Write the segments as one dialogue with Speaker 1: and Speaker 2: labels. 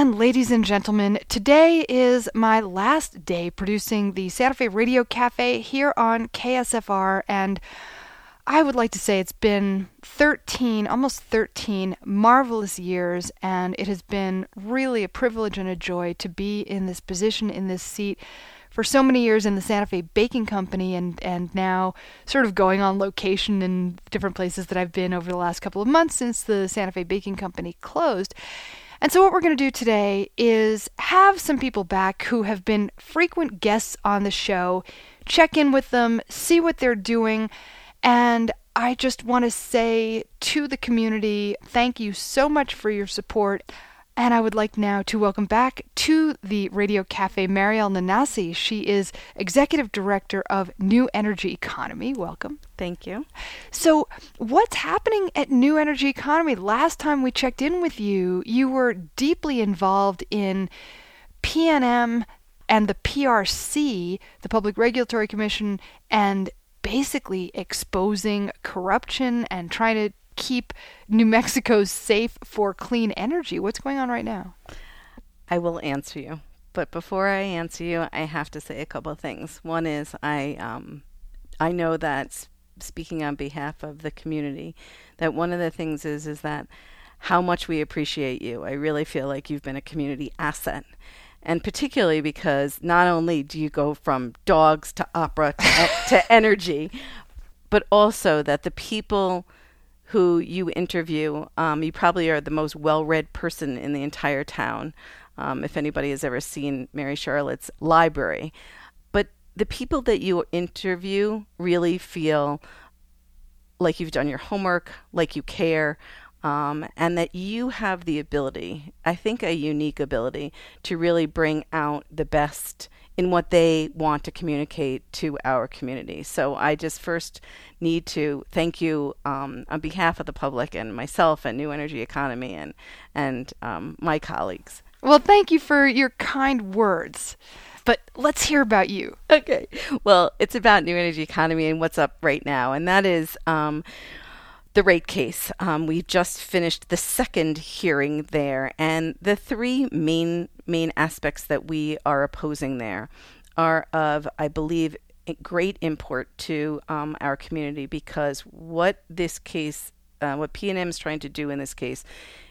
Speaker 1: And ladies and gentlemen, today is my last day producing the Santa Fe Radio Cafe here on KSFR. And I would like to say it's been 13, almost 13 marvelous years. And it has been really a privilege and a joy to be in this position, in this seat for so many years in the Santa Fe Baking Company and, and now sort of going on location in different places that I've been over the last couple of months since the Santa Fe Baking Company closed. And so, what we're going to do today is have some people back who have been frequent guests on the show, check in with them, see what they're doing, and I just want to say to the community, thank you so much for your support. And I would like now to welcome back to the Radio Cafe Mariel Nanasi. She is Executive Director of New Energy Economy. Welcome.
Speaker 2: Thank you.
Speaker 1: So, what's happening at New Energy Economy? Last time we checked in with you, you were deeply involved in PNM and the PRC, the Public Regulatory Commission, and basically exposing corruption and trying to keep New Mexico safe for clean energy? What's going on right now?
Speaker 2: I will answer you. But before I answer you, I have to say a couple of things. One is I um, I know that speaking on behalf of the community, that one of the things is is that how much we appreciate you. I really feel like you've been a community asset. And particularly because not only do you go from dogs to opera to, to energy, but also that the people who you interview, um, you probably are the most well read person in the entire town. Um, if anybody has ever seen Mary Charlotte's library. But the people that you interview really feel like you've done your homework, like you care, um, and that you have the ability, I think a unique ability, to really bring out the best in what they want to communicate to our community. So I just first need to thank you um, on behalf of the public and myself and New Energy Economy and and um, my colleagues.
Speaker 1: Well, thank you for your kind words. But let's hear about you.
Speaker 2: Okay. Well, it's about New Energy Economy and what's up right now, and that is. Um, the rate case. Um, we just finished the second hearing there, and the three main main aspects that we are opposing there are of, I believe, great import to um, our community because what this case, uh, what PNM is trying to do in this case,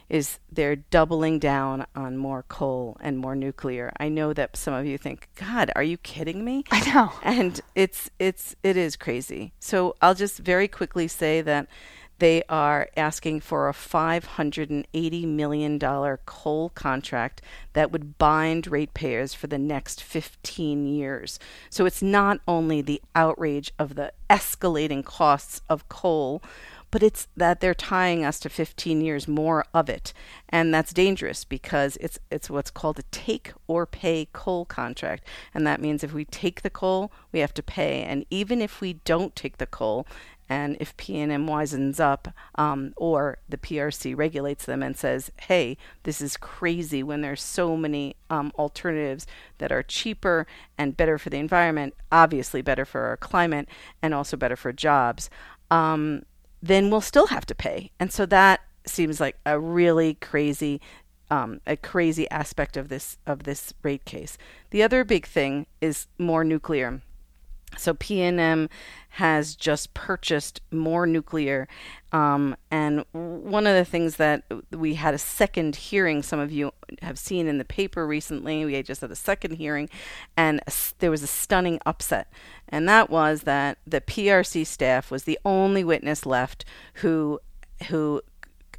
Speaker 2: is they're doubling down on more coal and more nuclear. I know that some of you think, "God, are you kidding me?"
Speaker 1: I know,
Speaker 2: and it's it's it is crazy. So I'll just very quickly say that they are asking for a $580 million coal contract that would bind ratepayers for the next 15 years. So it's not only the outrage of the escalating costs of coal, but it's that they're tying us to 15 years more of it. And that's dangerous because it's it's what's called a take or pay coal contract. And that means if we take the coal we have to pay. And even if we don't take the coal and if PNM wisens up um, or the PRC regulates them and says, hey, this is crazy when there's so many um, alternatives that are cheaper and better for the environment, obviously better for our climate and also better for jobs, um, then we'll still have to pay. And so that seems like a really crazy um, a crazy aspect of this of this rate case. The other big thing is more nuclear. So PNM has just purchased more nuclear, um, and one of the things that we had a second hearing. Some of you have seen in the paper recently. We just had a second hearing, and there was a stunning upset, and that was that the PRC staff was the only witness left who who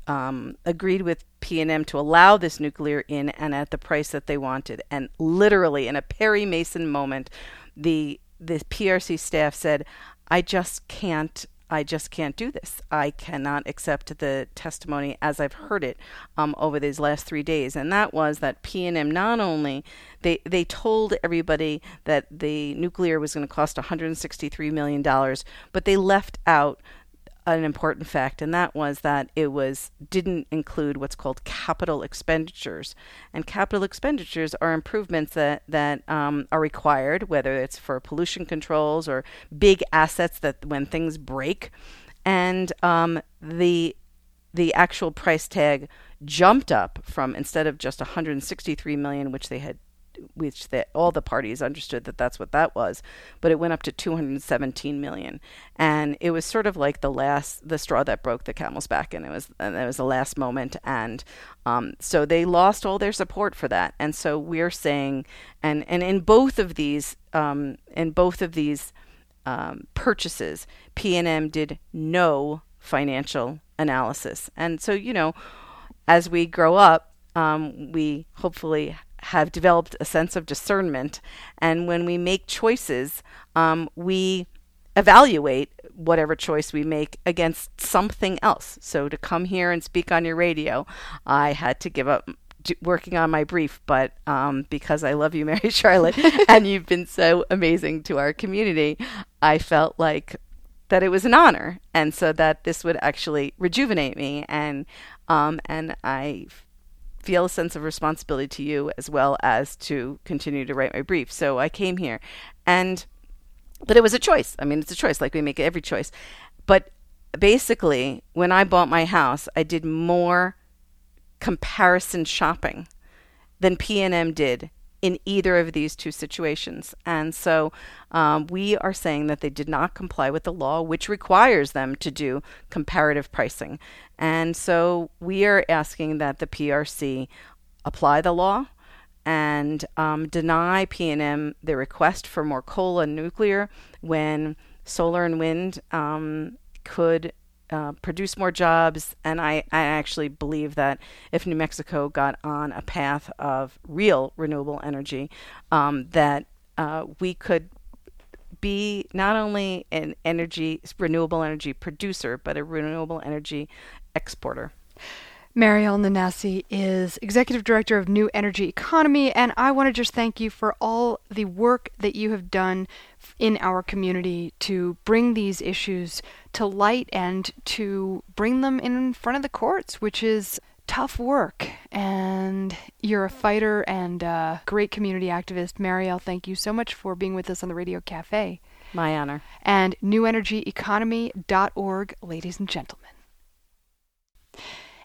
Speaker 2: um, agreed with PNM to allow this nuclear in and at the price that they wanted. And literally, in a Perry Mason moment, the the PRC staff said, I just can't I just can't do this. I cannot accept the testimony as I've heard it um, over these last three days, and that was that PNM not only they they told everybody that the nuclear was going to cost 163 million dollars, but they left out an important fact, and that was that it was didn't include what's called capital expenditures. And capital expenditures are improvements that that um, are required, whether it's for pollution controls or big assets that when things break, and um, the the actual price tag jumped up from instead of just 163 million, which they had which that all the parties understood that that's what that was, but it went up to 217 million, and it was sort of like the last the straw that broke the camel's back, and it was and it was the last moment, and um, so they lost all their support for that, and so we're saying, and and in both of these um, in both of these um, purchases, PNM did no financial analysis, and so you know, as we grow up, um, we hopefully have developed a sense of discernment. And when we make choices, um, we evaluate whatever choice we make against something else. So to come here and speak on your radio, I had to give up working on my brief, but um, because I love you, Mary Charlotte, and you've been so amazing to our community, I felt like that it was an honor, and so that this would actually rejuvenate me, and um, and I feel a sense of responsibility to you as well as to continue to write my brief. So I came here and but it was a choice. I mean, it's a choice like we make every choice. But basically, when I bought my house, I did more comparison shopping than PNM did in either of these two situations. And so um, we are saying that they did not comply with the law, which requires them to do comparative pricing. And so we are asking that the PRC apply the law and um, deny PNM the request for more coal and nuclear when solar and wind um, could uh, produce more jobs. And I, I actually believe that if New Mexico got on a path of real renewable energy, um, that uh, we could be not only an energy renewable energy producer, but a renewable energy exporter.
Speaker 1: Mariel Nanasi is Executive Director of New Energy Economy, and I want to just thank you for all the work that you have done in our community to bring these issues to light and to bring them in front of the courts, which is tough work. And you're a fighter and a great community activist. Mariel, thank you so much for being with us on the Radio Cafe.
Speaker 2: My honor.
Speaker 1: And newenergyeconomy.org, ladies and gentlemen.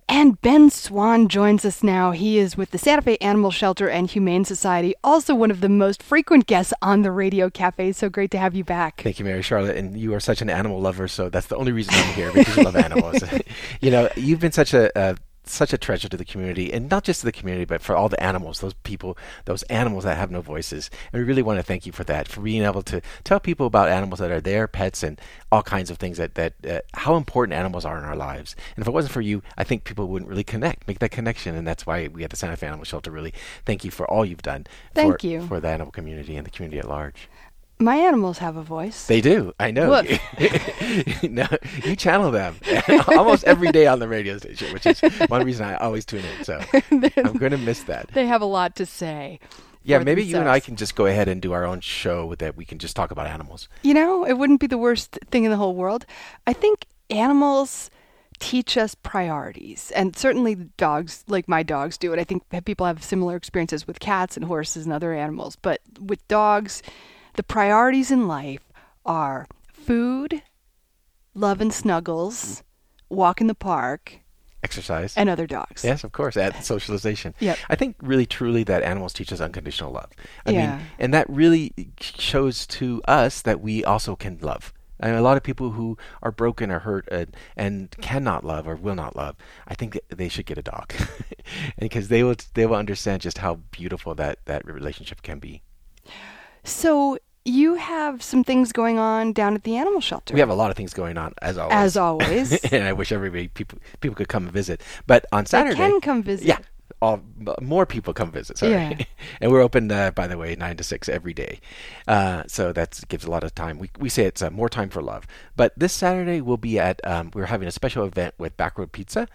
Speaker 1: And Ben Swan joins us now. He is with the Santa Fe Animal Shelter and Humane Society, also one of the most frequent guests on the Radio Cafe. So great to have you back.
Speaker 3: Thank you, Mary Charlotte. And you are such an animal lover, so that's the only reason I'm here because you love animals. you know, you've been such a, a such a treasure to the community, and not just to the community, but for all the animals, those people, those animals that have no voices. And we really want to thank you for that, for being able to tell people about animals that are their pets and all kinds of things that that uh, how important animals are in our lives. And if it wasn't for you, I think people wouldn't really connect, make that connection, and that's why we at the Santa Fe Animal Shelter really thank you for all you've done.
Speaker 1: Thank
Speaker 3: for,
Speaker 1: you
Speaker 3: for the animal community and the community at large.
Speaker 1: My animals have a voice.
Speaker 3: They do. I know. no, you channel them almost every day on the radio station, which is one reason I always tune in. So I'm going to miss that.
Speaker 1: They have a lot to say.
Speaker 3: Yeah, maybe themselves. you and I can just go ahead and do our own show that we can just talk about animals.
Speaker 1: You know, it wouldn't be the worst thing in the whole world. I think animals teach us priorities. And certainly dogs, like my dogs, do it. I think people have similar experiences with cats and horses and other animals. But with dogs, the priorities in life are food, love and snuggles, walk in the park,
Speaker 3: exercise,
Speaker 1: and other dogs.
Speaker 3: Yes, of course, and socialization.
Speaker 1: Yep.
Speaker 3: I think really truly that animals teach us unconditional love. I
Speaker 1: yeah.
Speaker 3: mean, and that really shows to us that we also can love. I mean, a lot of people who are broken or hurt and, and cannot love or will not love, I think they should get a dog, because they will they will understand just how beautiful that that relationship can be.
Speaker 1: So you have some things going on down at the animal shelter.
Speaker 3: We have a lot of things going on, as always.
Speaker 1: As always.
Speaker 3: and I wish everybody people people could come and visit. But on Saturday,
Speaker 1: they can come visit.
Speaker 3: Yeah, all more people come visit. Sorry,
Speaker 1: yeah.
Speaker 3: and we're open, uh, by the way, nine to six every day. Uh, so that gives a lot of time. We we say it's uh, more time for love. But this Saturday we'll be at um, we're having a special event with Backroad Pizza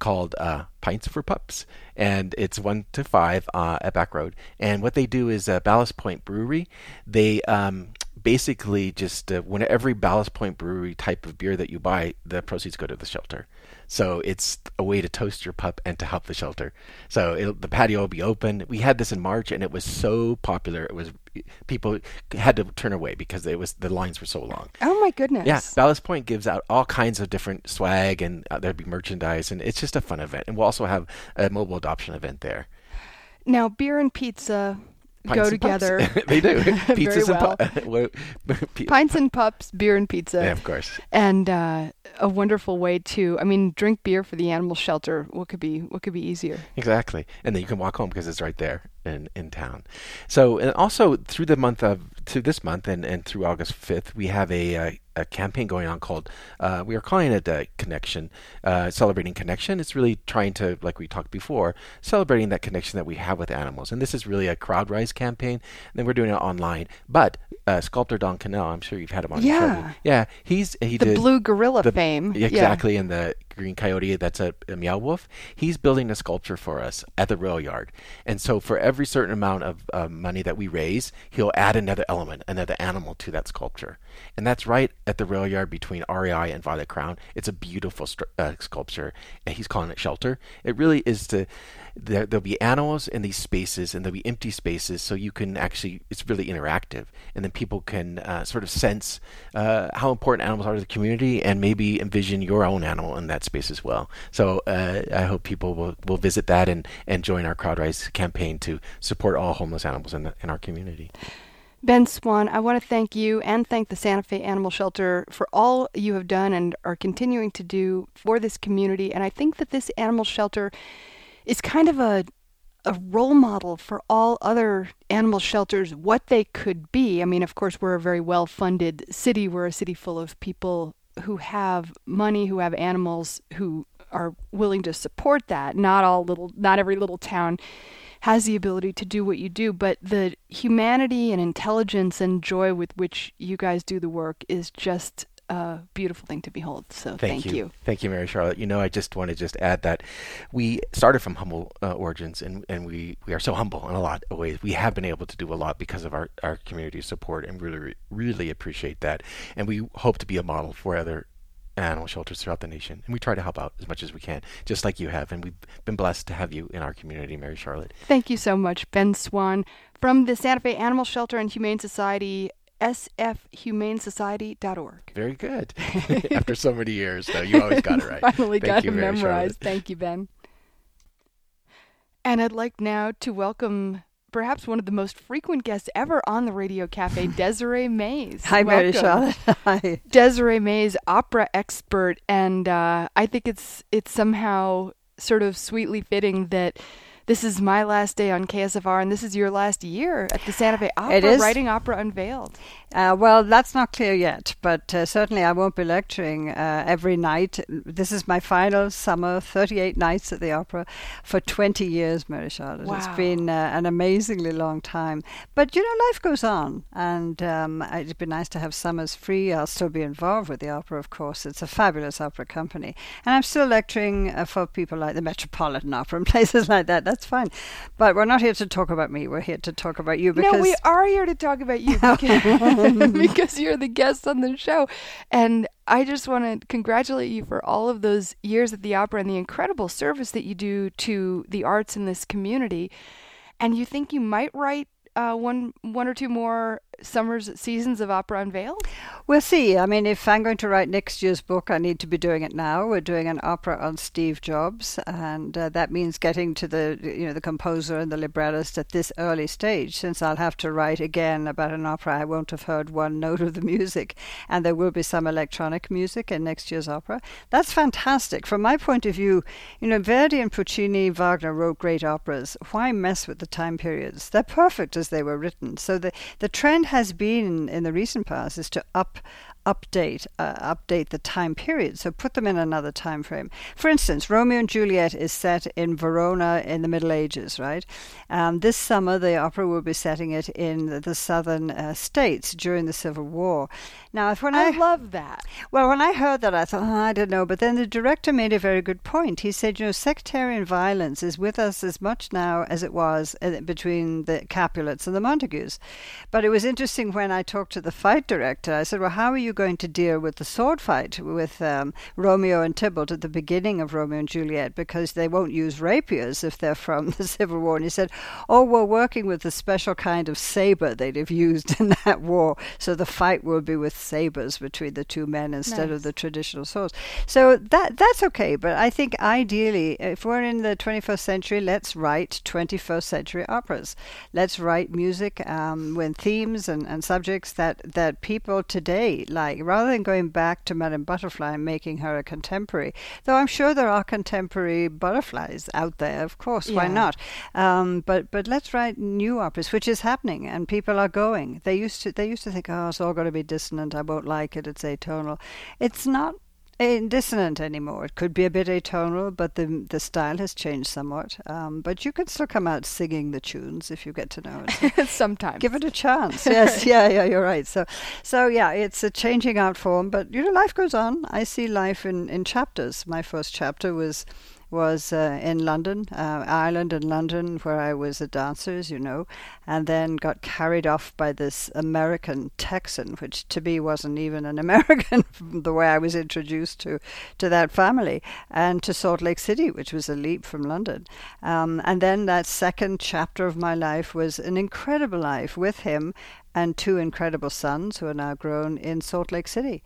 Speaker 3: called uh, Pints for Pups, and it's one to five uh, at Back Road. And what they do is uh, Ballast Point Brewery. They um, basically just uh, when every Ballast Point Brewery type of beer that you buy, the proceeds go to the shelter. So it's a way to toast your pup and to help the shelter. So the patio will be open. We had this in March, and it was so popular. It was people had to turn away because it was the lines were so long.
Speaker 1: Oh my goodness!
Speaker 3: Yeah, Ballast Point gives out all kinds of different swag, and uh, there'd be merchandise, and it's just a fun event. And we'll also have a mobile adoption event there.
Speaker 1: Now, beer and pizza
Speaker 3: Pints
Speaker 1: go together.
Speaker 3: they do. Pizzas
Speaker 1: well.
Speaker 3: and pu-
Speaker 1: Pints and pups, beer and pizza.
Speaker 3: Yeah, of course.
Speaker 1: And uh, a wonderful way to, I mean, drink beer for the animal shelter. What could be, what could be easier?
Speaker 3: Exactly, and then you can walk home because it's right there in in town. So, and also through the month of to this month and and through August fifth, we have a. Uh, a campaign going on called uh, we are calling it a connection uh, celebrating connection it's really trying to like we talked before celebrating that connection that we have with animals and this is really a CrowdRise campaign and then we're doing it online but uh, sculptor Don Kennell i'm sure you've had him on
Speaker 1: Yeah.
Speaker 3: yeah he's he
Speaker 1: The
Speaker 3: did
Speaker 1: blue gorilla
Speaker 3: the-
Speaker 1: fame. Yeah.
Speaker 3: exactly and the green coyote that's a, a meow wolf he's building a sculpture for us at the rail yard and so for every certain amount of uh, money that we raise he'll add another element another animal to that sculpture and that's right at the rail yard between REI and Violet Crown. It's a beautiful uh, sculpture, and he's calling it shelter. It really is to there, there'll be animals in these spaces, and there'll be empty spaces, so you can actually it's really interactive, and then people can uh, sort of sense uh, how important animals are to the community, and maybe envision your own animal in that space as well. So uh, I hope people will, will visit that and, and join our CrowdRise campaign to support all homeless animals in, the, in our community.
Speaker 1: Ben Swan, I want to thank you and thank the Santa Fe Animal Shelter for all you have done and are continuing to do for this community. And I think that this animal shelter is kind of a a role model for all other animal shelters what they could be. I mean, of course, we're a very well funded city. We're a city full of people who have money, who have animals, who are willing to support that. Not all little, not every little town has the ability to do what you do, but the humanity and intelligence and joy with which you guys do the work is just a beautiful thing to behold. So thank, you.
Speaker 3: Thank you, Mary Charlotte. You know, I just want to just add that we started from humble uh, origins, and, and we, we are so humble in a lot of ways. We have been able to do a lot because of our, our community support, and really, really appreciate that. And we hope to be a model for other animal shelters throughout the nation. And we try to help out as much as we can, just like you have. And we've been blessed to have you in our community, Mary Charlotte.
Speaker 1: Thank you so much, Ben Swan from the Santa Fe Animal Shelter and Humane Society, sfhumanesociety.org.
Speaker 3: Very good. After so many years, though, you always got it right.
Speaker 1: Finally
Speaker 3: Thank
Speaker 1: got
Speaker 3: you,
Speaker 1: it memorized.
Speaker 3: Charlotte.
Speaker 1: Thank you, Ben. And I'd like now to welcome perhaps one of the most frequent guests ever on the Radio Cafe, Desiree Mays.
Speaker 4: Hi, Mary
Speaker 1: Welcome.
Speaker 4: Charlotte. Hi.
Speaker 1: Desiree Mays, opera expert, and uh, I think it's it's somehow sort of sweetly fitting that this is my last day on KSFR, and this is your last year at the Santa Fe Opera,
Speaker 4: It is.
Speaker 1: writing opera unveiled.
Speaker 4: Uh, well, that's not clear yet, but uh, certainly I won't be lecturing uh, every night. This is my final summer, 38 nights at the opera for 20 years, Mary Charlotte.
Speaker 1: Wow.
Speaker 4: It's been uh, an amazingly long time. But, you know, life goes on, and um, it'd be nice to have summers free. I'll still be involved with the opera, of course. It's a fabulous opera company. And I'm still lecturing uh, for people like the Metropolitan Opera and places like that. That's fine. But we're not here to talk about me. We're here to talk about you because
Speaker 1: no, we are here to talk about you because, because you're the guest on the show. And I just want to congratulate you for all of those years at the opera and the incredible service that you do to the arts in this community. And you think you might write uh, one one or two more summers seasons of opera unveiled?
Speaker 4: We'll see. I mean, if I'm going to write next year's book, I need to be doing it now. We're doing an opera on Steve Jobs, and uh, that means getting to the you know the composer and the librettist at this early stage, since I'll have to write again about an opera I won't have heard one note of the music, and there will be some electronic music in next year's opera. That's fantastic. From my point of view, you know, Verdi and Puccini, Wagner wrote great operas. Why mess with the time periods? They're perfect as they were written. So the the trend has been in the recent past is to up update uh, update the time period. So put them in another time frame. For instance, Romeo and Juliet is set in Verona in the Middle Ages, right? Um, this summer, the opera will be setting it in the, the southern uh, states during the Civil War. Now, when I,
Speaker 1: I love that.
Speaker 4: Well, when I heard that, I thought, oh, I don't know. But then the director made a very good point. He said, you know, sectarian violence is with us as much now as it was uh, between the Capulets and the Montagues. But it was interesting when I talked to the fight director. I said, well, how are you going to deal with the sword fight with um, Romeo and Tybalt at the beginning of Romeo and Juliet? Because they won't use rapiers if they're from the Civil War. And he said, oh, we're working with a special kind of saber they'd have used in that war. So the fight will be with sabers between the two men instead
Speaker 1: Nice.
Speaker 4: of the traditional swords. So that that's okay, but I think ideally, if we're in the 21st century, let's write 21st century operas. Let's write music um, with themes and, and subjects that, that people today like, rather than going back to Madame Butterfly and making her a contemporary. Though I'm sure there are contemporary butterflies out there, of course. Why not? Um, but but let's write new operas, which is happening, and people are going. They used to they used to think, oh, it's all going to be dissonant. I won't like it. It's atonal. It's not dissonant anymore. It could be a bit atonal, but the the style has changed somewhat. Um, but you can still come out singing the tunes if you get to know it.
Speaker 1: Sometimes.
Speaker 4: Give it a chance. Yes, yeah, yeah, you're right. So, so yeah, it's a changing art form, but you know, life goes on. I see life in in chapters. My first chapter was was uh, in London, uh, Ireland and London, where I was a dancer, as you know, and then got carried off by this American Texan, which to me wasn't even an American the way I was introduced to to that family, and to Salt Lake City, which was a leap from London. Um, and then that second chapter of my life was an incredible life with him and two incredible sons who are now grown in Salt Lake City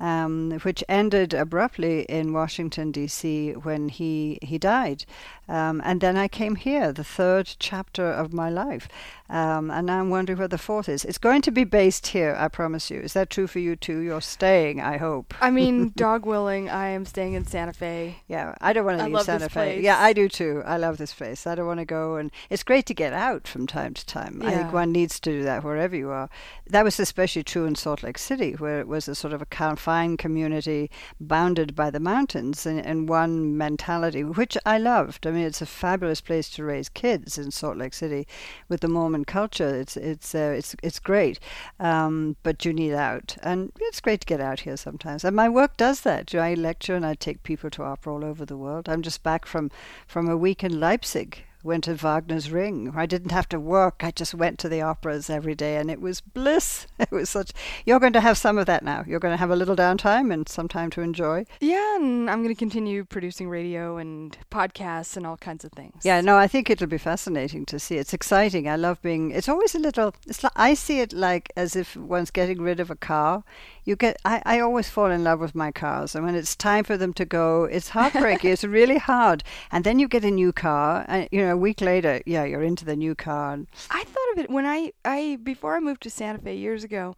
Speaker 4: um, which ended abruptly in Washington D.C. when he he died, um, and then I came here, the third chapter of my life, um, and now I'm wondering where the fourth is. It's going to be based here, I promise you. Is that true for you too? You're staying, I hope.
Speaker 1: I mean, dog willing, I am staying in Santa Fe.
Speaker 4: Yeah, I don't want to leave
Speaker 1: love
Speaker 4: Santa
Speaker 1: this
Speaker 4: Fe.
Speaker 1: place.
Speaker 4: Yeah, I do too. I love this place. I don't want to go, and it's great to get out from time to time. I think one needs to do that wherever you are. That was especially true in Salt Lake City, where it was a sort of a confined community bounded by the mountains and, and one mentality, which I loved. I mean, it's a fabulous place to raise kids in Salt Lake City with the Mormon culture. It's it's uh, it's it's great, um, but you need out, and it's great to get out here sometimes. And my work does that. I lecture and I take people to opera all over the world. I'm just back from from a week in Leipzig. Went to Wagner's Ring. I didn't have to work. I just went to the operas every day, and it was bliss. It was such. You're going to have some of that now. You're going to have a little downtime and some time to enjoy.
Speaker 1: Yeah, and I'm going to continue producing radio and podcasts and all kinds of things.
Speaker 4: Yeah, no, I think it'll be fascinating to see. It's exciting. I love being. It's always a little. It's like I see it like as if one's getting rid of a car. You get. I, I always fall in love with my cars, and when it's time for them to go, it's heartbreaking. it's really hard. And then you get a new car, and you know, a week later, yeah, you're into the new car.
Speaker 1: I thought of it when I, I before I moved to Santa Fe years ago.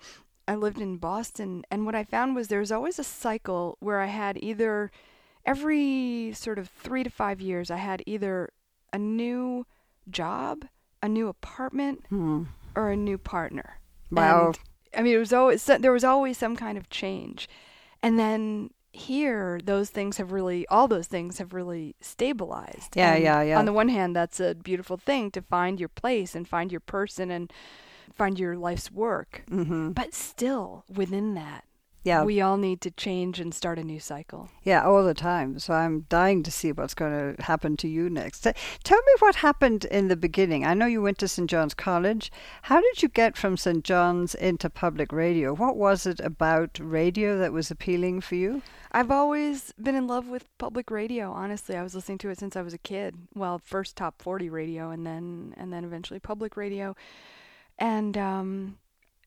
Speaker 1: I lived in Boston, and what I found was there was always a cycle where I had either every sort of three to five years, I had either a new job, a new apartment,
Speaker 4: hmm.
Speaker 1: or a new partner.
Speaker 4: Wow.
Speaker 1: And, I mean, it was always there was always some kind of change, and then here those things have really all those things have really stabilized.
Speaker 4: Yeah,
Speaker 1: And
Speaker 4: yeah, yeah.
Speaker 1: On the one hand, that's a beautiful thing to find your place and find your person and find your life's work.
Speaker 4: hmm
Speaker 1: But still, within that,
Speaker 4: Yeah.
Speaker 1: we all need to change and start a new cycle.
Speaker 4: Yeah, all the time. So I'm dying to see what's going to happen to you next. Tell me what happened in the beginning. I know you went to St. John's College. How did you get from St. John's into public radio? What was it about radio that was appealing for you?
Speaker 1: I've always been in love with public radio. Honestly, I was listening to it since I was a kid. Well, first top 40 radio and then and then eventually public radio. And um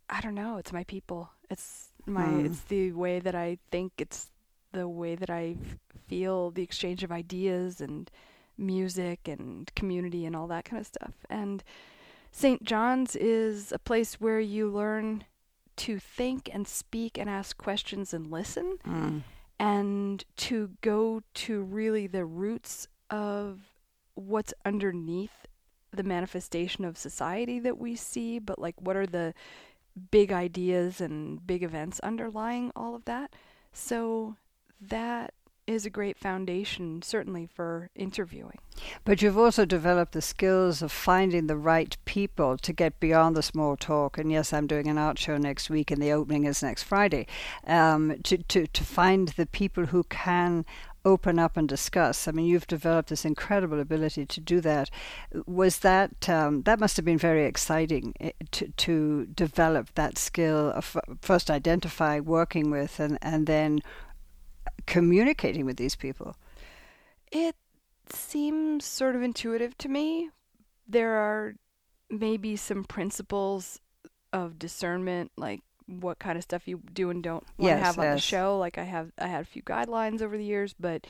Speaker 1: I don't know, it's my people. It's my
Speaker 4: Hmm.
Speaker 1: it's the way that I think, it's the way that I feel the exchange of ideas and music and community and all that kind of stuff. And St. John's is a place where you learn to think and speak and ask questions and listen
Speaker 4: Mm.
Speaker 1: and to go to really the roots of what's underneath the manifestation of society that we see, but like what are the big ideas and big events underlying all of that. So that is a great foundation, certainly for interviewing.
Speaker 4: But you've also developed the skills of finding the right people to get beyond the small talk. And yes, I'm doing an art show next week, and the opening is next Friday. Um, to, to, to find the people who can open up and discuss. I mean, you've developed this incredible ability to do that. Was that um, that must have been very exciting eh, to to develop that skill of first identify working with and and then communicating with these people?
Speaker 1: It seems sort of intuitive to me. There are maybe some principles of discernment, like what kind of stuff you do and don't want
Speaker 4: yes,
Speaker 1: to have
Speaker 4: yes.
Speaker 1: on the show. Like I have, I had a few guidelines over the years, but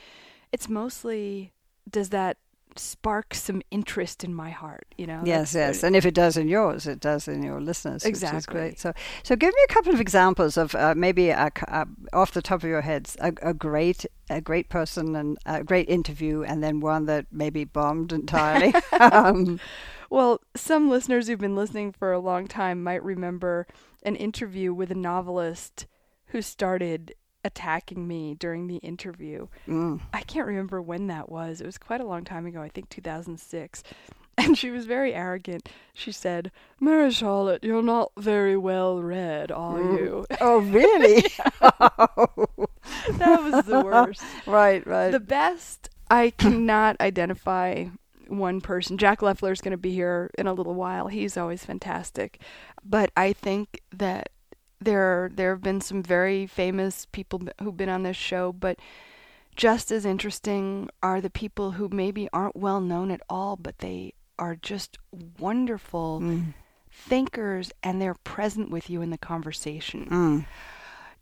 Speaker 1: it's mostly does that spark some interest in my heart, you know?
Speaker 4: Yes, yes. And if it does in yours, it does in your listeners.
Speaker 1: Exactly.
Speaker 4: Which is great. So, so give me a couple of examples of uh, maybe a, a, off the top of your heads a, a, great a great person and a great interview, and then one that maybe bombed entirely. um,
Speaker 1: well, some listeners who've been listening for a long time might remember an interview with a novelist who started attacking me during the interview.
Speaker 4: Mm.
Speaker 1: I can't remember when that was. It was quite a long time ago, I think 2006. And she was very arrogant. She said, Mary Charlotte, you're not very well read, are
Speaker 4: Mm.
Speaker 1: you?
Speaker 4: Oh, really?
Speaker 1: that was the worst.
Speaker 4: right, right.
Speaker 1: The best, I cannot identify one person. Jack Loeffler is going to be here in a little while. He's always fantastic. But I think that there there have been some very famous people who've been on this show, but just as interesting are the people who maybe aren't well known at all, but they are just wonderful
Speaker 4: Mm.
Speaker 1: thinkers and they're present with you in the conversation.
Speaker 4: Mm.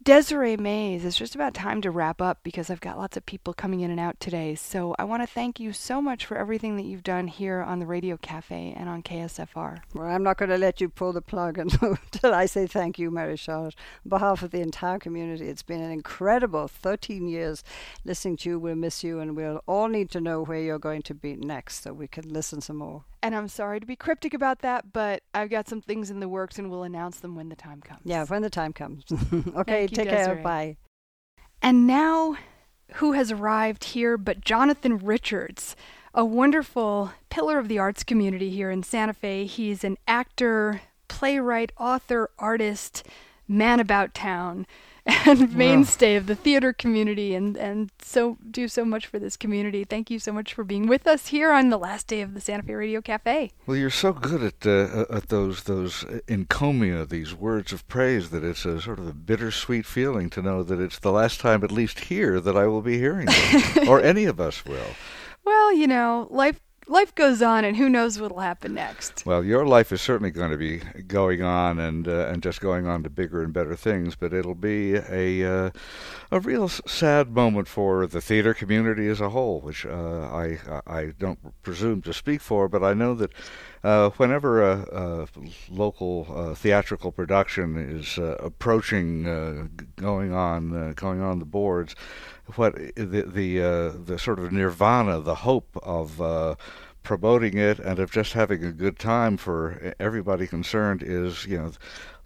Speaker 1: Desiree Mays, it's just about time to wrap up because I've got lots of people coming in and out today. So I want to thank you so much for everything that you've done here on the Radio Cafe and on KSFR.
Speaker 4: Well, I'm not going to let you pull the plug until I say thank you, Mary Charlotte. On behalf of the entire community, it's been an incredible 13 years listening to you. We'll miss you, and we'll all need to know where you're going to be next so we can listen some more.
Speaker 1: And I'm sorry to be cryptic about that, but I've got some things in the works and we'll announce them when the time comes.
Speaker 4: Yeah, when the time comes. okay,
Speaker 1: Thank you,
Speaker 4: take care.
Speaker 1: Desiree.
Speaker 4: Bye.
Speaker 1: And now, who has arrived here but Jonathan Richards, a wonderful pillar of the arts community here in Santa Fe. He's an actor, playwright, author, artist, man about town, and mainstay of the theater community, and, and so do so much for this community. Thank you so much for being with us here on the last day of the Santa Fe Radio Cafe.
Speaker 5: Well, you're so good at uh, at those those encomia, these words of praise, that it's a sort of a bittersweet feeling to know that it's the last time, at least here, that I will be hearing them, or any of us will.
Speaker 1: Well, you know, life life goes on, and who knows what'll happen next.
Speaker 5: Well, your life is certainly going to be going on, and uh, and just going on to bigger and better things. But it'll be a uh, a real sad moment for the theater community as a whole, which uh, I I don't presume to speak for, but I know that. Uh, whenever a, a local uh, theatrical production is uh, approaching uh, going on uh, going on the boards, what the the uh, the sort of nirvana, the hope of uh, promoting it and of just having a good time for everybody concerned is you know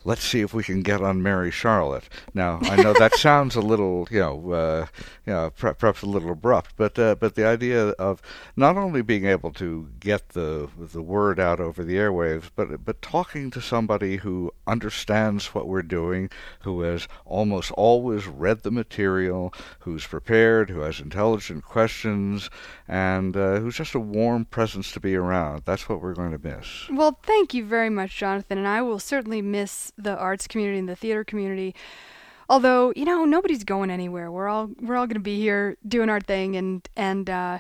Speaker 5: let's see if we can get on Mary Charlotte. Now I know that sounds a little you know uh, you know per- perhaps a little abrupt, but uh, but the idea of not only being able to get the the word out over the airwaves, but but talking to somebody who understands what we're doing, who has almost always read the material, who's prepared, who has intelligent questions, and uh, who's just a warm presence to be around. That's what we're going to miss.
Speaker 1: Well, thank you very much, Jonathan, and I will certainly miss the arts community and the theater community. Although, you know, nobody's going anywhere. We're all we're all going to be here doing our thing and and uh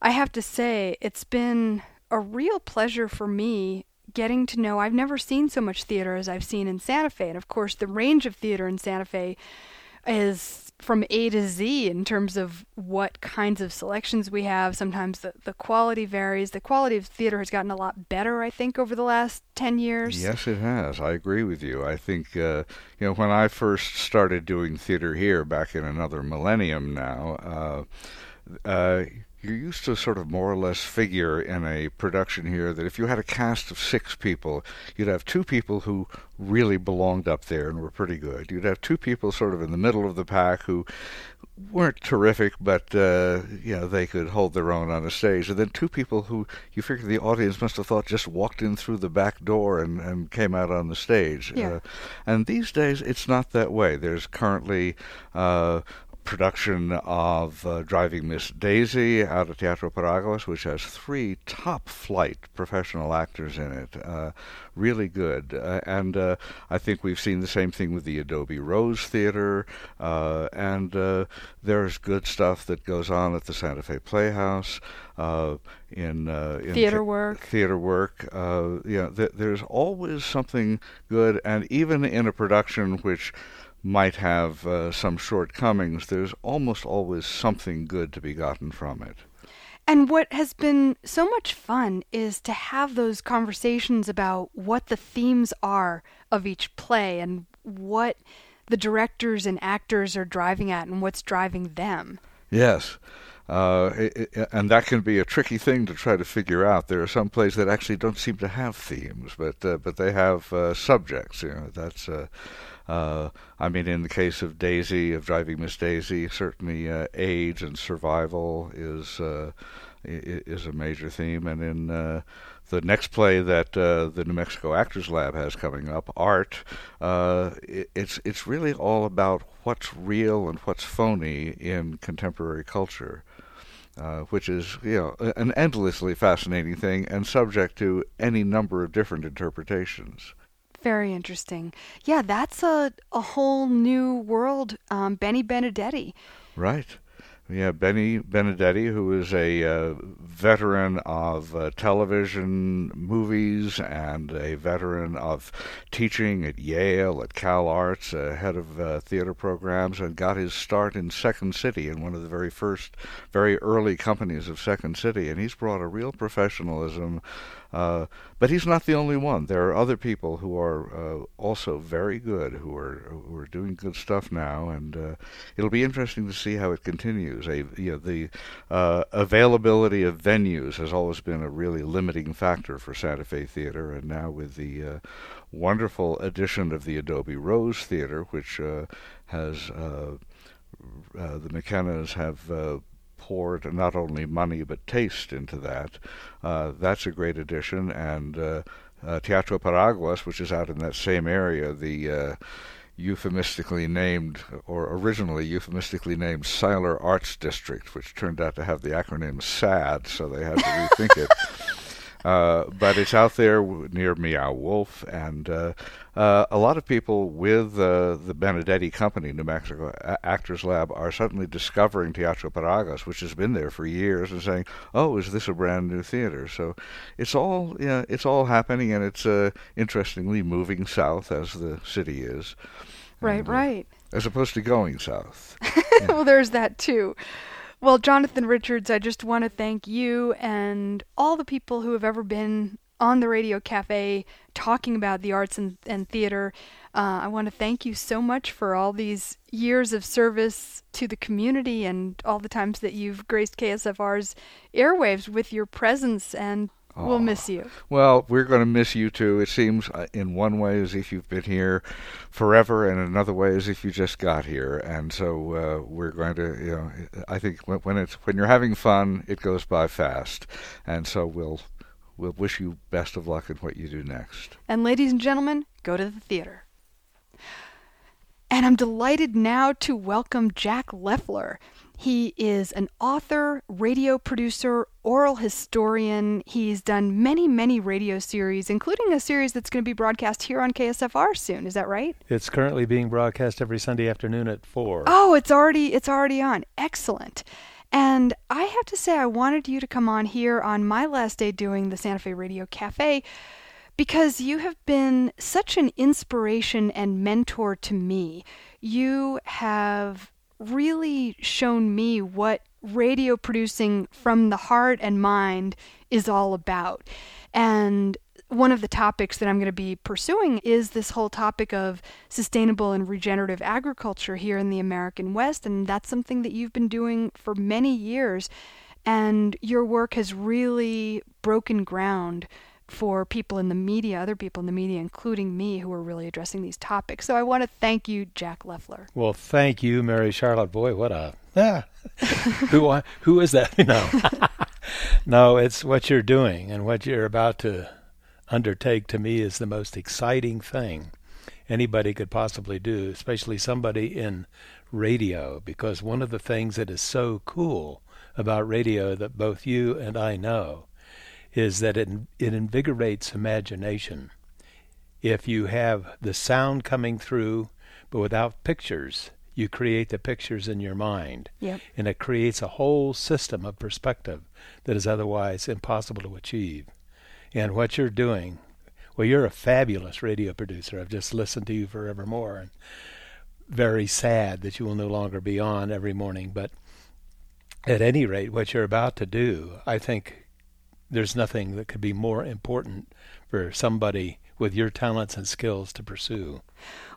Speaker 1: I have to say it's been a real pleasure for me getting to know I've never seen so much theater as I've seen in Santa Fe. And of course, the range of theater in Santa Fe is from A to Z in terms of what kinds of selections we have. Sometimes the, the quality varies. The quality of theater has gotten a lot better, I think, over the last 10 years.
Speaker 5: Yes, it has. I agree with you. I think, uh, you know, when I first started doing theater here back in another millennium now, uh, uh, you're used to sort of more or less figure in a production here that if you had a cast of six people, you'd have two people who really belonged up there and were pretty good. You'd have two people sort of in the middle of the pack who weren't terrific, but uh, you know they could hold their own on a stage. And then two people who you figure the audience must have thought just walked in through the back door and, and came out on the stage.
Speaker 1: Yeah.
Speaker 5: Uh, and these days it's not that way. There's currently uh, production of uh, Driving Miss Daisy out of Teatro Paraguas, which has three top flight professional actors in it. Uh, really good. Uh, and uh, I think we've seen the same thing with the Adobe Rose Theater. Uh, and uh, there's good stuff that goes on at the Santa Fe Playhouse. in, in
Speaker 1: theater work,
Speaker 5: theater work, yeah. Th- there's always something good, and even in a production which might have uh, some shortcomings, there's almost always something good to be gotten from it.
Speaker 1: And what has been so much fun is to have those conversations about what the themes are of each play and what the directors and actors are driving at and what's driving them.
Speaker 5: Yes. Uh, it, it, and that can be a tricky thing to try to figure out. There are some plays that actually don't seem to have themes, but uh, but they have uh, subjects. You know, that's uh, I mean, in the case of Daisy, of Driving Miss Daisy, certainly uh, age and survival is uh, is a major theme, and in uh, the next play that uh, the New Mexico Actors Lab has coming up, Art, uh, it's it's really all about what's real and what's phony in contemporary culture. Uh, which is you know an endlessly fascinating thing and subject to any number of different interpretations.
Speaker 1: Very interesting. Yeah, that's a, a whole new world. Um, Benny Benedetti.
Speaker 5: Right. Yeah, Benny Benedetti, who is a uh, veteran of uh, television movies and a veteran of teaching at Yale, at Cal Arts, uh, head of uh, theater programs, and got his start in Second City, in one of the very first, very early companies of Second City. And he's brought a real professionalism uh, but he's not the only one. There are other people who are uh, also very good, who are who are doing good stuff now, and uh, it'll be interesting to see how it continues. A, you know, the uh, availability of venues has always been a really limiting factor for Santa Fe Theater, and now with the uh, wonderful addition of the Adobe Rose Theater, which has the McKennas have poured not only money but taste into that. Uh, that's a great addition. And uh, uh, Teatro Paraguas, which is out in that same area, the uh, euphemistically named, or originally euphemistically named Siler Arts District, which turned out to have the acronym SAD, so they had to rethink it. Uh, but it's out there near Meow Wolf, and uh, uh, a lot of people with uh, the Benedetti Company, New Mexico Actors Lab, are suddenly discovering Teatro Paraguas, which has been there for years, and saying, "Oh, is this a brand new theater?" So it's all yeah, it's all happening, and it's uh, interestingly moving south as the city is.
Speaker 1: Right,
Speaker 5: and,
Speaker 1: right.
Speaker 5: As opposed to going south.
Speaker 1: well, there's that too. Well, Jonathan Richards, I just want to thank you and all the people who have ever been on the Radio Cafe talking about the arts and, and theater. Uh, I want to thank you so much for all these years of service to the community and all the times that you've graced KSFR's airwaves with your presence and Oh. We'll miss you.
Speaker 5: Well, we're going to miss you too. It seems, uh, in one way, as if you've been here forever, and in another way, as if you just got here. And so uh, we're going to, you know, I think when, when it's when you're having fun, it goes by fast. And so we'll we'll wish you best of luck in what you do next.
Speaker 1: And ladies and gentlemen, go to the theater. And I'm delighted now to welcome Jack Loeffler. He is an author, radio producer, oral historian. He's done many, many radio series, including a series that's going to be broadcast here on KSFR soon. Is that right?
Speaker 6: It's currently being broadcast every Sunday afternoon at 4.
Speaker 1: Oh, it's already it's already on. Excellent. And I have to say I wanted you to come on here on my last day doing the Santa Fe Radio Cafe because you have been such an inspiration and mentor to me. You have really shown me what radio producing from the heart and mind is all about. And one of the topics that I'm going to be pursuing is this whole topic of sustainable and regenerative agriculture here in the American West. And that's something that you've been doing for many years. And your work has really broken ground for people in the media, other people in the media, including me, who are really addressing these topics. So I want to thank you, Jack Loeffler.
Speaker 6: Well, thank you, Mary Charlotte. Boy, what a ah, who who is that? No, no, it's what you're doing and what you're about to undertake. To me, is the most exciting thing anybody could possibly do, especially somebody in radio, because one of the things that is so cool about radio that both you and I know is that it, it invigorates imagination. If you have the sound coming through, but without pictures, you create the pictures in your mind.
Speaker 1: Yep.
Speaker 6: And it creates a whole system of perspective that is otherwise impossible to achieve. And what you're doing, well, you're a fabulous radio producer. I've just listened to you forevermore. And very sad that you will no longer be on every morning. But at any rate, what you're about to do, I think there's nothing that could be more important for somebody with your talents and skills to pursue.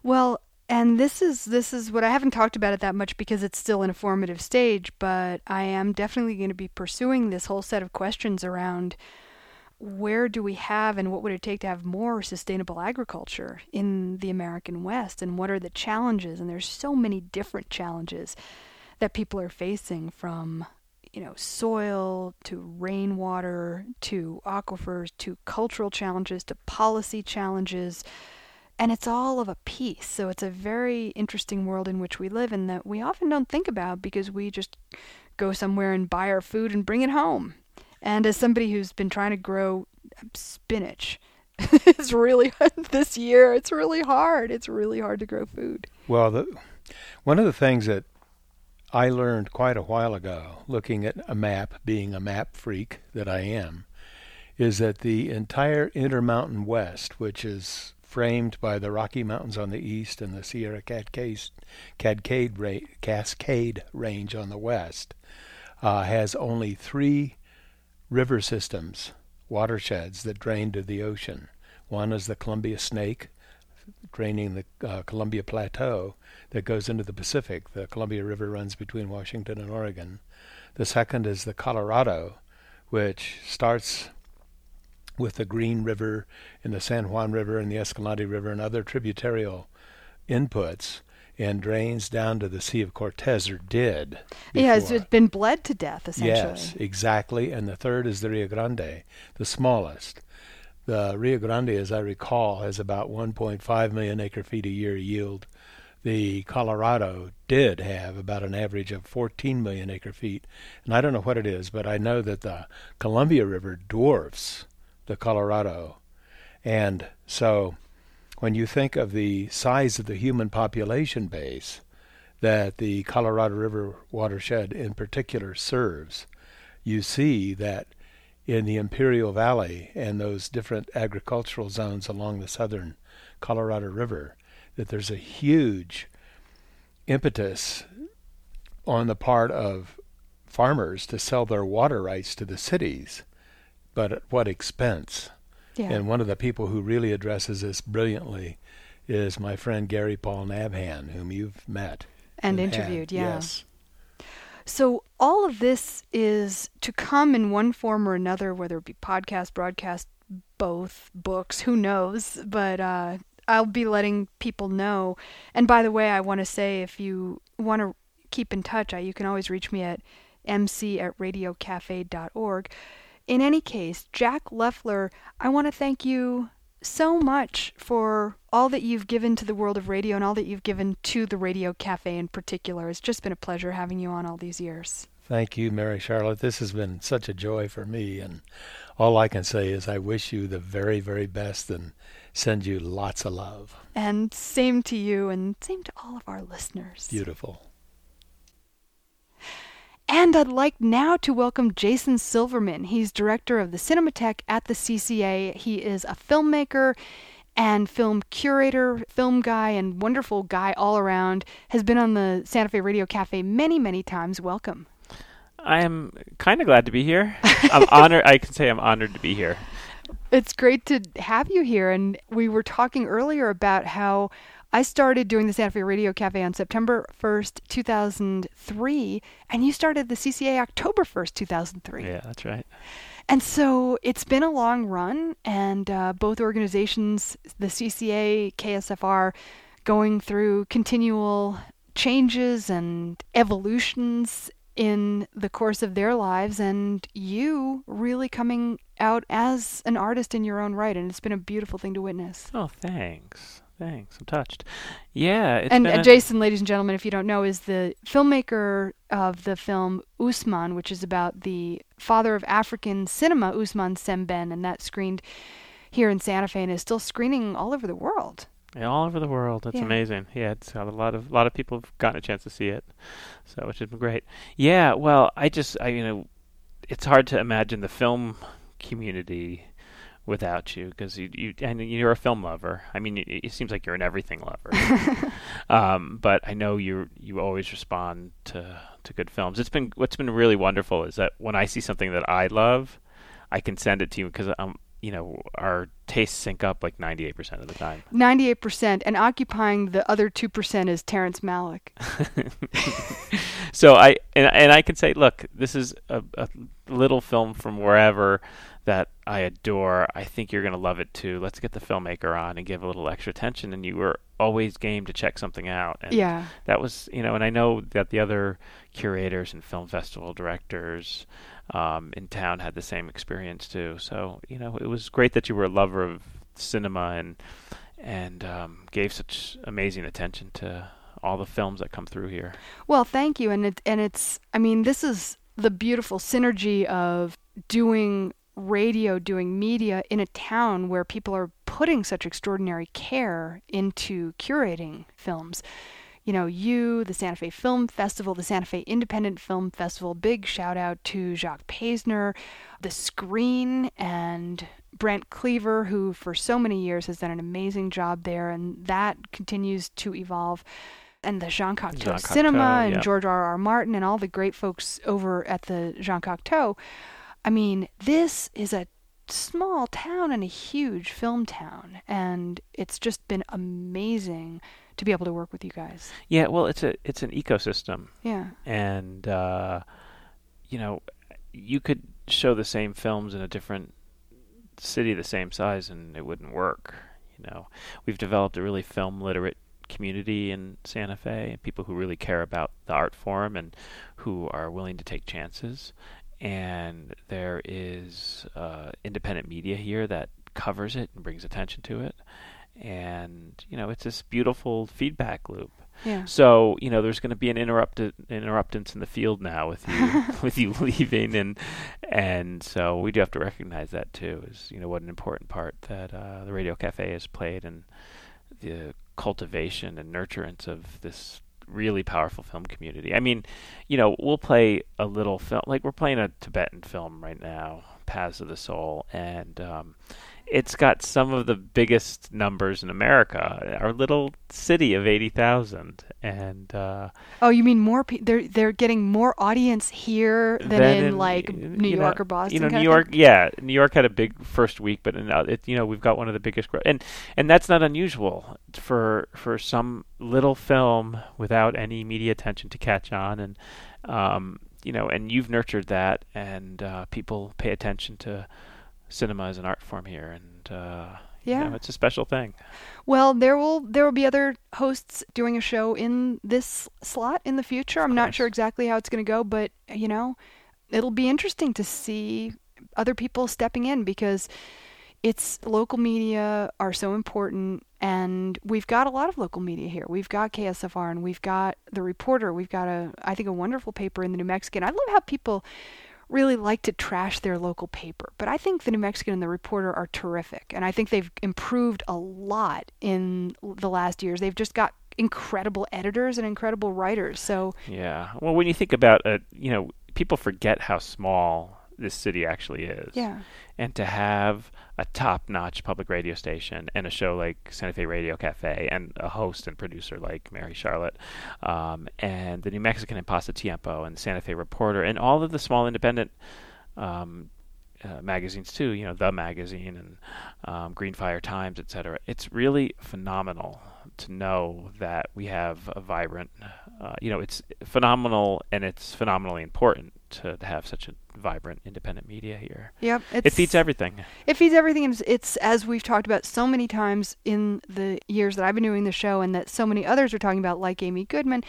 Speaker 1: Well, and this is this is what I haven't talked about it that much because it's still in a formative stage, but I am definitely going to be pursuing this whole set of questions around where do we have and what would it take to have more sustainable agriculture in the American West and what are the challenges and there's so many different challenges that people are facing from you know, soil to rainwater to aquifers to cultural challenges to policy challenges. And it's all of a piece. So it's a very interesting world in which we live and that we often don't think about because we just go somewhere and buy our food and bring it home. And as somebody who's been trying to grow spinach, it's really this year. It's really hard. It's really hard to grow food.
Speaker 6: Well, the, one of the things that I learned quite a while ago, looking at a map, being a map freak that I am, is that the entire Intermountain West, which is framed by the Rocky Mountains on the east and the Sierra Cascade, Cascade Range on the west, uh, has only three river systems, watersheds that drain to the ocean. One is the Columbia Snake, draining the uh, Columbia Plateau that goes into the Pacific. The Columbia River runs between Washington and Oregon. The second is the Colorado, which starts with the Green River and the San Juan River and the Escalante River and other tributarial inputs and drains down to the Sea of Cortez, or did.
Speaker 1: Before. Yeah, it's been bled to death, essentially.
Speaker 6: Yes, exactly. And the third is the Rio Grande, the smallest. The Rio Grande, as I recall, has about 1.5 million acre feet a year yield. The Colorado did have about an average of 14 million acre feet. And I don't know what it is, but I know that the Columbia River dwarfs the Colorado. And so when you think of the size of the human population base that the Colorado River watershed in particular serves, you see that in the Imperial Valley and those different agricultural zones along the southern Colorado River that there's a huge impetus on the part of farmers to sell their water rights to the cities, but at what expense? Yeah. And one of the people who really addresses this brilliantly is my friend Gary Paul Nabhan, whom you've met
Speaker 1: and, and interviewed.
Speaker 6: Had.
Speaker 1: Yeah.
Speaker 6: Yes.
Speaker 1: So all of this is to come in one form or another, whether it be podcast, broadcast, both, books, who knows? But uh, I'll be letting people know. And by the way, I want to say if you want to keep in touch, I, you can always reach me at mc at radiocafe.org. In any case, Jack Loeffler, I want to thank you so much for all that you've given to the world of radio and all that you've given to the Radio Cafe in particular. It's just been a pleasure having you on all these years.
Speaker 6: Thank you, Mary Charlotte. This has been such a joy for me. And all I can say is I wish you the very, very best and send you lots of love.
Speaker 1: And same to you, and same to all of our listeners.
Speaker 6: Beautiful.
Speaker 1: And I'd like now to welcome Jason Silverman. He's director of the Cinematheque at the CCA. He is a filmmaker and film curator, film guy, and wonderful guy all around. Has been on the Santa Fe Radio Cafe many, many times. Welcome.
Speaker 7: I am kind of glad to be here. I'm honored. I can say I'm honored to be here.
Speaker 1: It's great to have you here. And we were talking earlier about how I started doing the Santa Fe Radio Cafe on September 1st, 2003, and you started the CCA October 1st, 2003.
Speaker 7: Yeah, that's right.
Speaker 1: And so it's been a long run, and uh, both organizations, the CCA, KSFR, going through continual changes and evolutions in the course of their lives, and you really coming out as an artist in your own right. And it's been a beautiful thing to witness.
Speaker 7: Oh, thanks. Thanks. I'm touched. Yeah. It's
Speaker 1: and uh, Jason, ladies and gentlemen, if you don't know, is the filmmaker of the film Usman, which is about the father of African cinema, Ousmane Sembene, and that screened here in Santa Fe and is still screening all over the world.
Speaker 7: Yeah, all over the world. That's
Speaker 1: Yeah.
Speaker 7: amazing. Yeah, it's got a lot of a lot of people have gotten a chance to see it, so which has been great. Yeah, well, I just I you know, it's hard to imagine the film community without you because you you and you're a film lover. I mean, it, it seems like you're an everything lover. um, but I know you you always respond to to good films. It's been what's been really wonderful is that when I see something that I love, I can send it to you because um you know our tastes sync up like 98% of the time.
Speaker 1: 98%, and occupying the other 2% is Terrence Malick.
Speaker 7: so I and, and I can say, look, this is a, a little film from wherever that I adore. I think you're going to love it too. Let's get the filmmaker on and give a little extra attention. And you were always game to check something out. And
Speaker 1: Yeah.
Speaker 7: that was you know, and I know that the other curators and film festival directors um, in town had the same experience too. So you know, it was great that you were a lover of cinema and and um, gave such amazing attention to all the films that come through here.
Speaker 1: Well, thank you, and it and it's I mean this is the beautiful synergy of doing radio, doing media in a town where people are putting such extraordinary care into curating films. You know, you, the Santa Fe Film Festival, the Santa Fe Independent Film Festival, big shout out to Jacques Paisner, The Screen, and Brent Kliewer, who for so many years has done an amazing job there, and that continues to evolve and the Jean Cocteau
Speaker 7: Jean
Speaker 1: Cinema
Speaker 7: Cocteau,
Speaker 1: and
Speaker 7: yeah.
Speaker 1: George R. R. Martin and all the great folks over at the Jean Cocteau. I mean, this is a small town and a huge film town, and it's just been amazing to be able to work with you guys.
Speaker 7: Yeah, well, it's a it's an ecosystem,
Speaker 1: Yeah.
Speaker 7: and uh, you know, you could show the same films in a different city the same size, and it wouldn't work. You know, we've developed a really film literate community in Santa Fe, and people who really care about the art form and who are willing to take chances. And there is uh, independent media here that covers it and brings attention to it. And you know, it's this beautiful feedback loop.
Speaker 1: Yeah.
Speaker 7: So you know, there's going to be an interrupted interruptance in the field now with you with you leaving, and and so we do have to recognize that too. Is you know what an important part that uh, the Radio Cafe has played in the cultivation and nurturance of this really powerful film community. I mean, you know, we'll play a little film like we're playing a Tibetan film right now, Paths of the Soul, and um, it's got some of the biggest numbers in America. Our little city of eighty thousand, and uh,
Speaker 1: Oh, you mean more? Pe- they're they're getting more audience here than,
Speaker 7: than
Speaker 1: in, like New York
Speaker 7: know,
Speaker 1: or Boston.
Speaker 7: You know, New York. Yeah, New York had a big first week, but in, uh, it, you know we've got one of the biggest, gro- and and that's not unusual for for some little film without any media attention to catch on, and um, you know, and you've nurtured that, and uh, people pay attention to cinema is an art form here, and uh, you
Speaker 1: Yeah.
Speaker 7: know, it's a special thing.
Speaker 1: Well, there will there will be other hosts doing a show in this slot in the future. I'm not sure exactly how it's going to go, but you know, it'll be interesting to see other people stepping in because it's local media are so important and we've got a lot of local media here. We've got KSFR and we've got the reporter. We've got a I think a wonderful paper in the New Mexican. I love how people really like to trash their local paper. But I think the New Mexican and the Reporter are terrific, and I think they've improved a lot in the last years. They've just got incredible editors and incredible writers. So
Speaker 7: Yeah. Well, when you think about it, you know, people forget how small this city actually is.
Speaker 1: yeah,
Speaker 7: and to have a top-notch public radio station and a show like Santa Fe Radio Cafe and a host and producer like Mary Charlotte um, and the New Mexican and Pasatiempo and Santa Fe Reporter and all of the small independent um, uh, magazines too, you know, The Magazine and um, Green Fire Times, etc. It's really phenomenal to know that we have a vibrant, uh, you know, it's phenomenal and it's phenomenally important to, have such a vibrant independent media here.
Speaker 1: Yep,
Speaker 7: It feeds everything.
Speaker 1: It feeds everything. It's, it's as we've talked about so many times in the years that I've been doing the show, and that so many others are talking about, like Amy Goodman.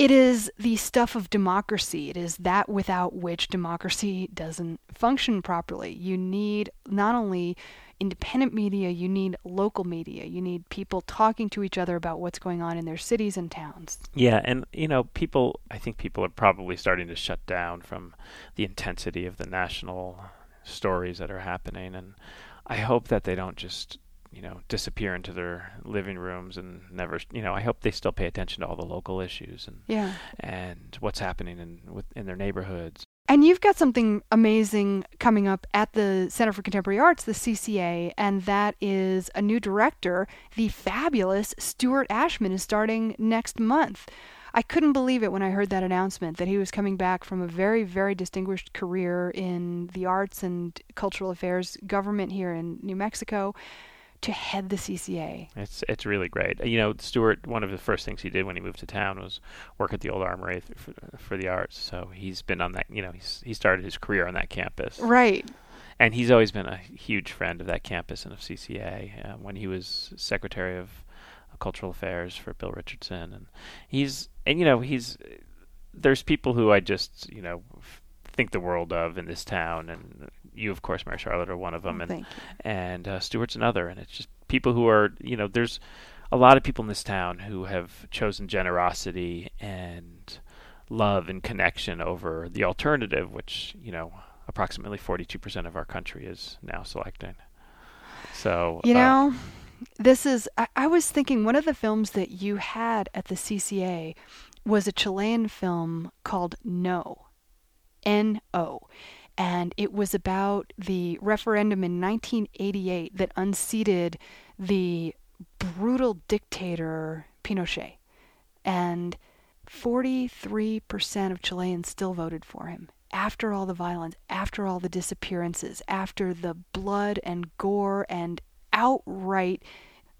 Speaker 1: It is the stuff of democracy. It is that without which democracy doesn't function properly. You need not only independent media, you need local media. You need people talking to each other about what's going on in their cities and towns.
Speaker 7: Yeah, and you know, people. I think people are probably starting to shut down from the intensity of the national stories that are happening, and I hope that they don't just you know disappear into their living rooms and never you know I hope they still pay attention to all the local issues and
Speaker 1: Yeah.
Speaker 7: and what's happening in with, in their neighborhoods.
Speaker 1: And you've got something amazing coming up at the Center for Contemporary Arts, the CCA, and that is a new director. The fabulous Stuart Ashman is starting next month. I couldn't believe it when I heard that announcement that he was coming back from a very, very distinguished career in the arts and cultural affairs government here in New Mexico to head the CCA.
Speaker 7: It's it's really great. You know, Stuart. One of the first things he did when he moved to town was work at the old Armory th- for, for the arts. So he's been on that. You know, he's he started his career on that campus.
Speaker 1: Right.
Speaker 7: and he's always been a huge friend of that campus and of CCA. Uh, when he was secretary of cultural affairs for Bill Richardson, and he's and you know he's there's people who I just you know think the world of in this town, and you of course, Mary Charlotte, are one of them,
Speaker 1: Oh,
Speaker 7: and and uh, Stuart's another, and it's just people who are you know there's a lot of people in this town who have chosen generosity and love and connection over the alternative, which you know approximately 42% of our country is now selecting. So
Speaker 1: You
Speaker 7: uh,
Speaker 1: know, this is. I, I was thinking one of the films that you had at the CCA was a Chilean film called No, N O. And it was about the referendum in 1988 that unseated the brutal dictator Pinochet. And 43% of Chileans still voted for him. After all the violence, after all the disappearances, after the blood and gore and outright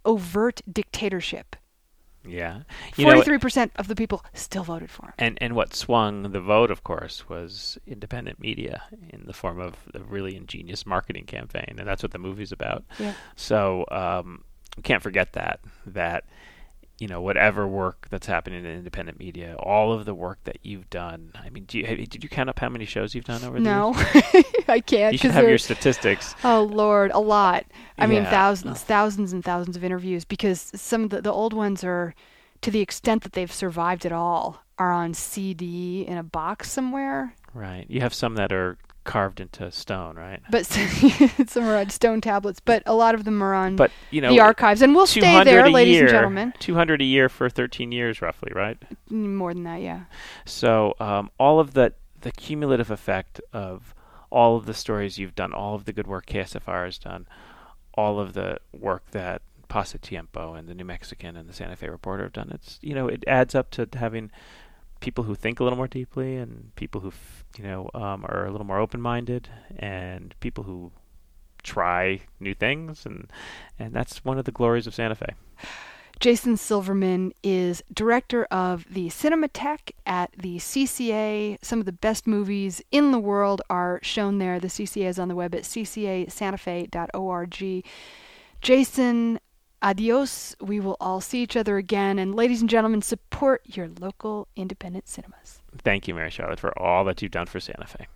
Speaker 1: overt dictatorship,
Speaker 7: yeah,
Speaker 1: forty-three percent of the people still voted for him.
Speaker 7: and and what swung the vote, of course, was independent media in the form of a really ingenious marketing campaign, and that's what the movie's about.
Speaker 1: Yeah.
Speaker 7: So um, we can't forget that that you know whatever work that's happening in independent media, all of the work that you've done. I mean, do you, have, did you count up how many shows you've done over the
Speaker 1: No,
Speaker 7: years?
Speaker 1: I can't.
Speaker 7: You should have your statistics.
Speaker 1: Oh Lord, a lot. I mean, thousands, thousands, and thousands of interviews because some of the, the old ones are, to the extent that they've survived at all, are on CD in a box somewhere.
Speaker 7: Right. You have some that are carved into stone, right?
Speaker 1: But some are on stone tablets, but a lot of them are on
Speaker 7: But you know,
Speaker 1: the archives, and we'll stay there, ladies
Speaker 7: year,
Speaker 1: and gentlemen.
Speaker 7: 200 a year for 13 years, roughly, right?
Speaker 1: Mm, More than that, yeah.
Speaker 7: So um, all of the the cumulative effect of all of the stories you've done, all of the good work KSFR has done, all of the work that Pasatiempo and the New Mexican and the Santa Fe Reporter have done. It's you know it adds up to having people who think a little more deeply and people who f- you know um, are a little more open-minded and people who try new things and and that's one of the glories of Santa Fe.
Speaker 1: Jason Silverman is director of the Cinematheque at the CCA. Some of the best movies in the world are shown there. The CCA is on the web at ccasantafe.org. Jason, adios. We will all see each other again. And ladies and gentlemen, support your local independent cinemas.
Speaker 7: Thank you, Mary Charlotte, for all that you've done for Santa Fe.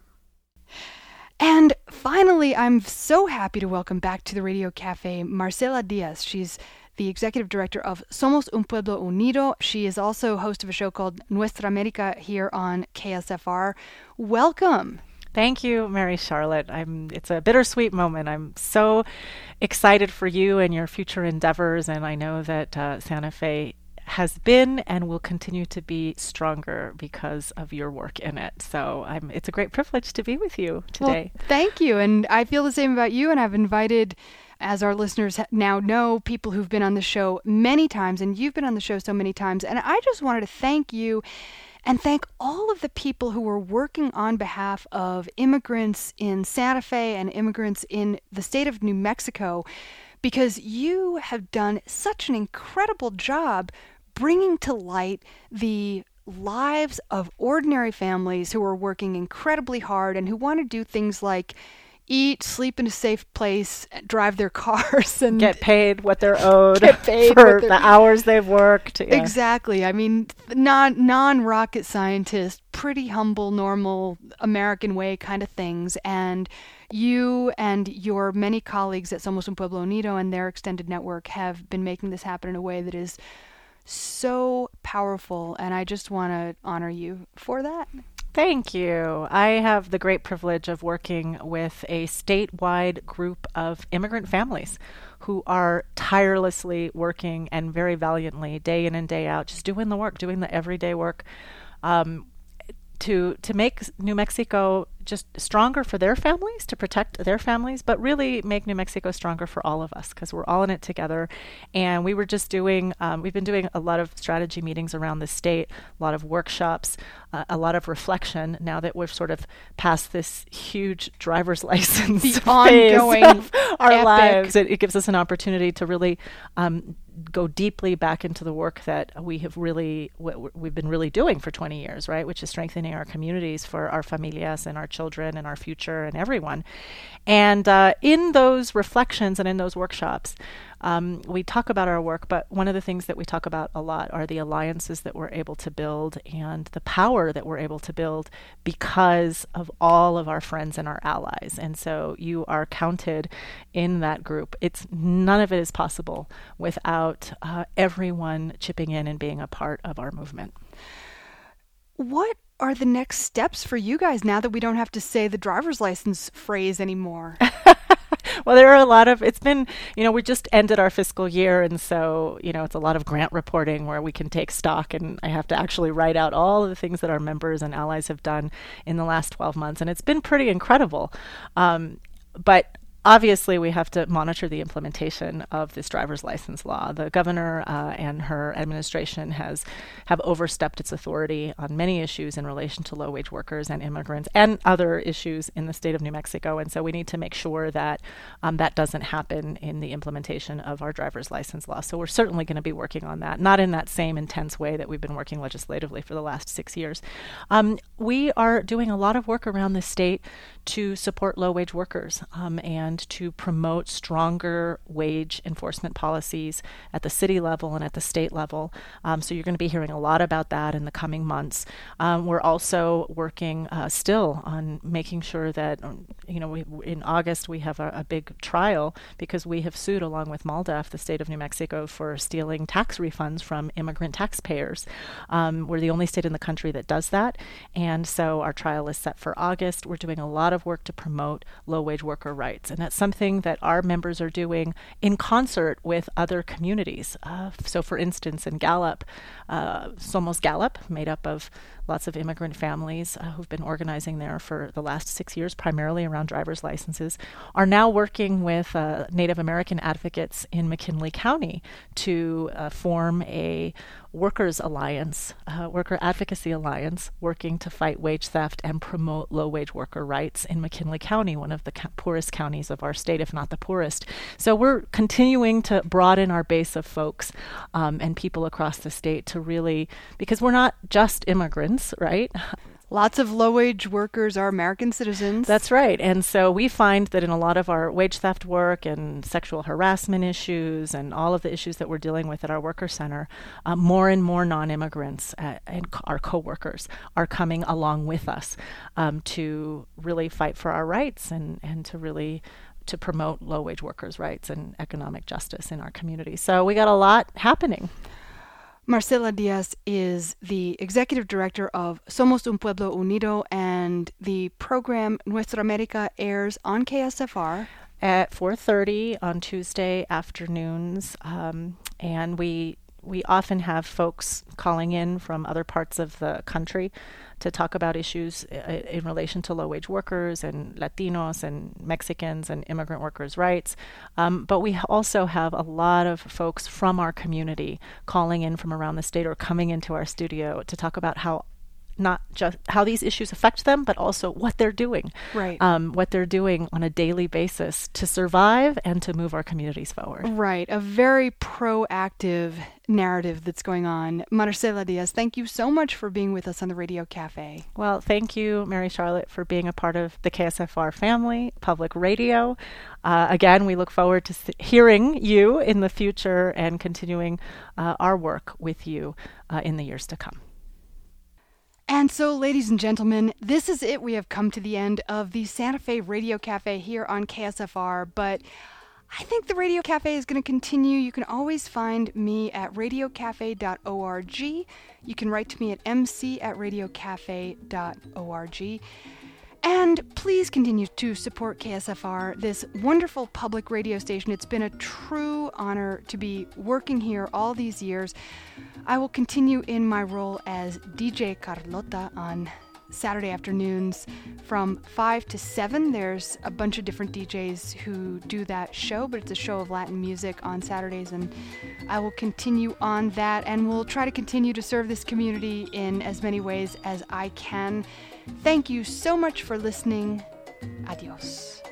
Speaker 1: And finally, I'm so happy to welcome back to the Radio Cafe Marcela Diaz. She's the executive director of Somos un Pueblo Unido. She is also host of a show called Nuestra America here on KSFR. Welcome.
Speaker 8: Thank you, Mary Charlotte. I'm it's a bittersweet moment. I'm so excited for you and your future endeavors and I know that uh, Santa Fe has been and will continue to be stronger because of your work in it. So I'm it's a great privilege to be with you today.
Speaker 1: Well, thank you. And I feel the same about you. And I've invited, as our listeners now know, people who've been on the show many times. And you've been on the show so many times. And I just wanted to thank you and thank all of the people who were working on behalf of immigrants in Santa Fe and immigrants in the state of New Mexico because you have done such an incredible job bringing to light the lives of ordinary families who are working incredibly hard and who want to do things like eat, sleep in a safe place, drive their cars, and
Speaker 8: get paid what they're owed
Speaker 1: Get paid
Speaker 8: for the hours they've worked. yeah.
Speaker 1: Exactly. I mean, non non rocket scientist, pretty humble, normal American way kind of things. And you and your many colleagues at Somos un Pueblo Unido and their extended network have been making this happen in a way that is so powerful. And I just want to honor you for that.
Speaker 8: Thank you. I have the great privilege of working with a statewide group of immigrant families who are tirelessly working and very valiantly, day in and day out, just doing the work, doing the everyday work. Um, to to make New Mexico just stronger for their families, to protect their families, but really make New Mexico stronger for all of us because we're all in it together. And we were just doing, um, we've been doing a lot of strategy meetings around the state, a lot of workshops, uh, a lot of reflection. Now that we've sort of passed this huge driver's license,
Speaker 1: The ongoing
Speaker 8: our
Speaker 1: epic-
Speaker 8: lives, it, it gives us an opportunity to really um, go deeply back into the work that we have really what w- we've been really doing for 20 years right which is strengthening our communities for our familias and our children and our future and everyone and uh, in those reflections and in those workshops um, we talk about our work but one of the things that we talk about a lot are the alliances that we're able to build and the power that we're able to build because of all of our friends and our allies. And so you are counted in that group. It's none of it is possible without uh, everyone chipping in and being a part of our movement.
Speaker 1: What are the next steps for you guys now that we don't have to say the driver's license phrase anymore?
Speaker 8: well, there are a lot of, it's been, you know, we just ended our fiscal year. And so, you know, it's a lot of grant reporting where we can take stock. And I have to actually write out all of the things that our members and allies have done in the last 12 months. And it's been pretty incredible. Um, but obviously we have to monitor the implementation of this driver's license law. The governor uh, and her administration has have overstepped its authority on many issues in relation to low wage workers and immigrants and other issues in the state of New Mexico. And so we need to make sure that um, that doesn't happen in the implementation of our driver's license law. So we're certainly going to be working on that, not in that same intense way that we've been working legislatively for the last six years. Um, we are doing a lot of work around the state to support low wage workers um, and to promote stronger wage enforcement policies at the city level and at the state level. Um, so you're going to be hearing a lot about that in the coming months. Um, we're also working uh, still on making sure that, um, you know, we, in August we have a, a big trial because we have sued along with MALDEF, the state of New Mexico, for stealing tax refunds from immigrant taxpayers. Um, we're the only state in the country that does that. And so our trial is set for August. We're doing a lot of work to promote low wage worker rights. And that's something that our members are doing in concert with other communities. Uh, so, for instance, in Gallup, uh, Somos Gallup, made up of lots of immigrant families uh, who've been organizing there for the last six years, primarily around driver's licenses, are now working with uh, Native American advocates in McKinley County to uh, form a workers alliance, uh, worker advocacy alliance, working to fight wage theft and promote low wage worker rights in McKinley County, one of the poorest counties of our state, if not the poorest. So we're continuing to broaden our base of folks um, and people across the state to really, because we're not just immigrants, right?
Speaker 1: Lots of low wage workers are American citizens.
Speaker 8: That's right. And so we find that in a lot of our wage theft work and sexual harassment issues and all of the issues that we're dealing with at our worker center, uh, more and more non immigrants uh, and co- our coworkers are coming along with us um, to really fight for our rights and, and to really to promote low wage workers' rights and economic justice in our community. So we got a lot happening.
Speaker 1: Marcela Diaz is the executive director of Somos un Pueblo Unido, and the program Nuestra America airs on KSFR.
Speaker 8: at 4:30 on Tuesday afternoons, um, and we we often have folks calling in from other parts of the country to talk about issues uh, in relation to low wage workers and Latinos and Mexicans and immigrant workers' rights. Um, but we also have a lot of folks from our community calling in from around the state or coming into our studio to talk about how not just how these issues affect them, but also what they're doing.
Speaker 1: Right.
Speaker 8: Um, what they're doing on a daily basis to survive and to move our communities forward.
Speaker 1: Right. A very proactive narrative that's going on. Marcela Diaz, thank you so much for being with us on the Radio Cafe.
Speaker 8: Well, thank you, Mary Charlotte, for being a part of the KSFR family, public radio. Uh, again, we look forward to hearing you in the future and continuing uh, our work with you uh, in the years to come.
Speaker 1: And so, ladies and gentlemen, this is it. We have come to the end of the Santa Fe Radio Cafe here on KSFR, but I think the Radio Cafe is going to continue. You can always find me at radiocafe.org. You can write to me at mc at radiocafe.org. And please continue to support KSFR, this wonderful public radio station. It's been a true honor to be working here all these years. I will continue in my role as DJ Carlota on Saturday afternoons from 5 to 7. There's a bunch of different DJs who do that show, but it's a show of Latin music on Saturdays, and I will continue on that and we will try to continue to serve this community in as many ways as I can. Thank you so much for listening. Adios.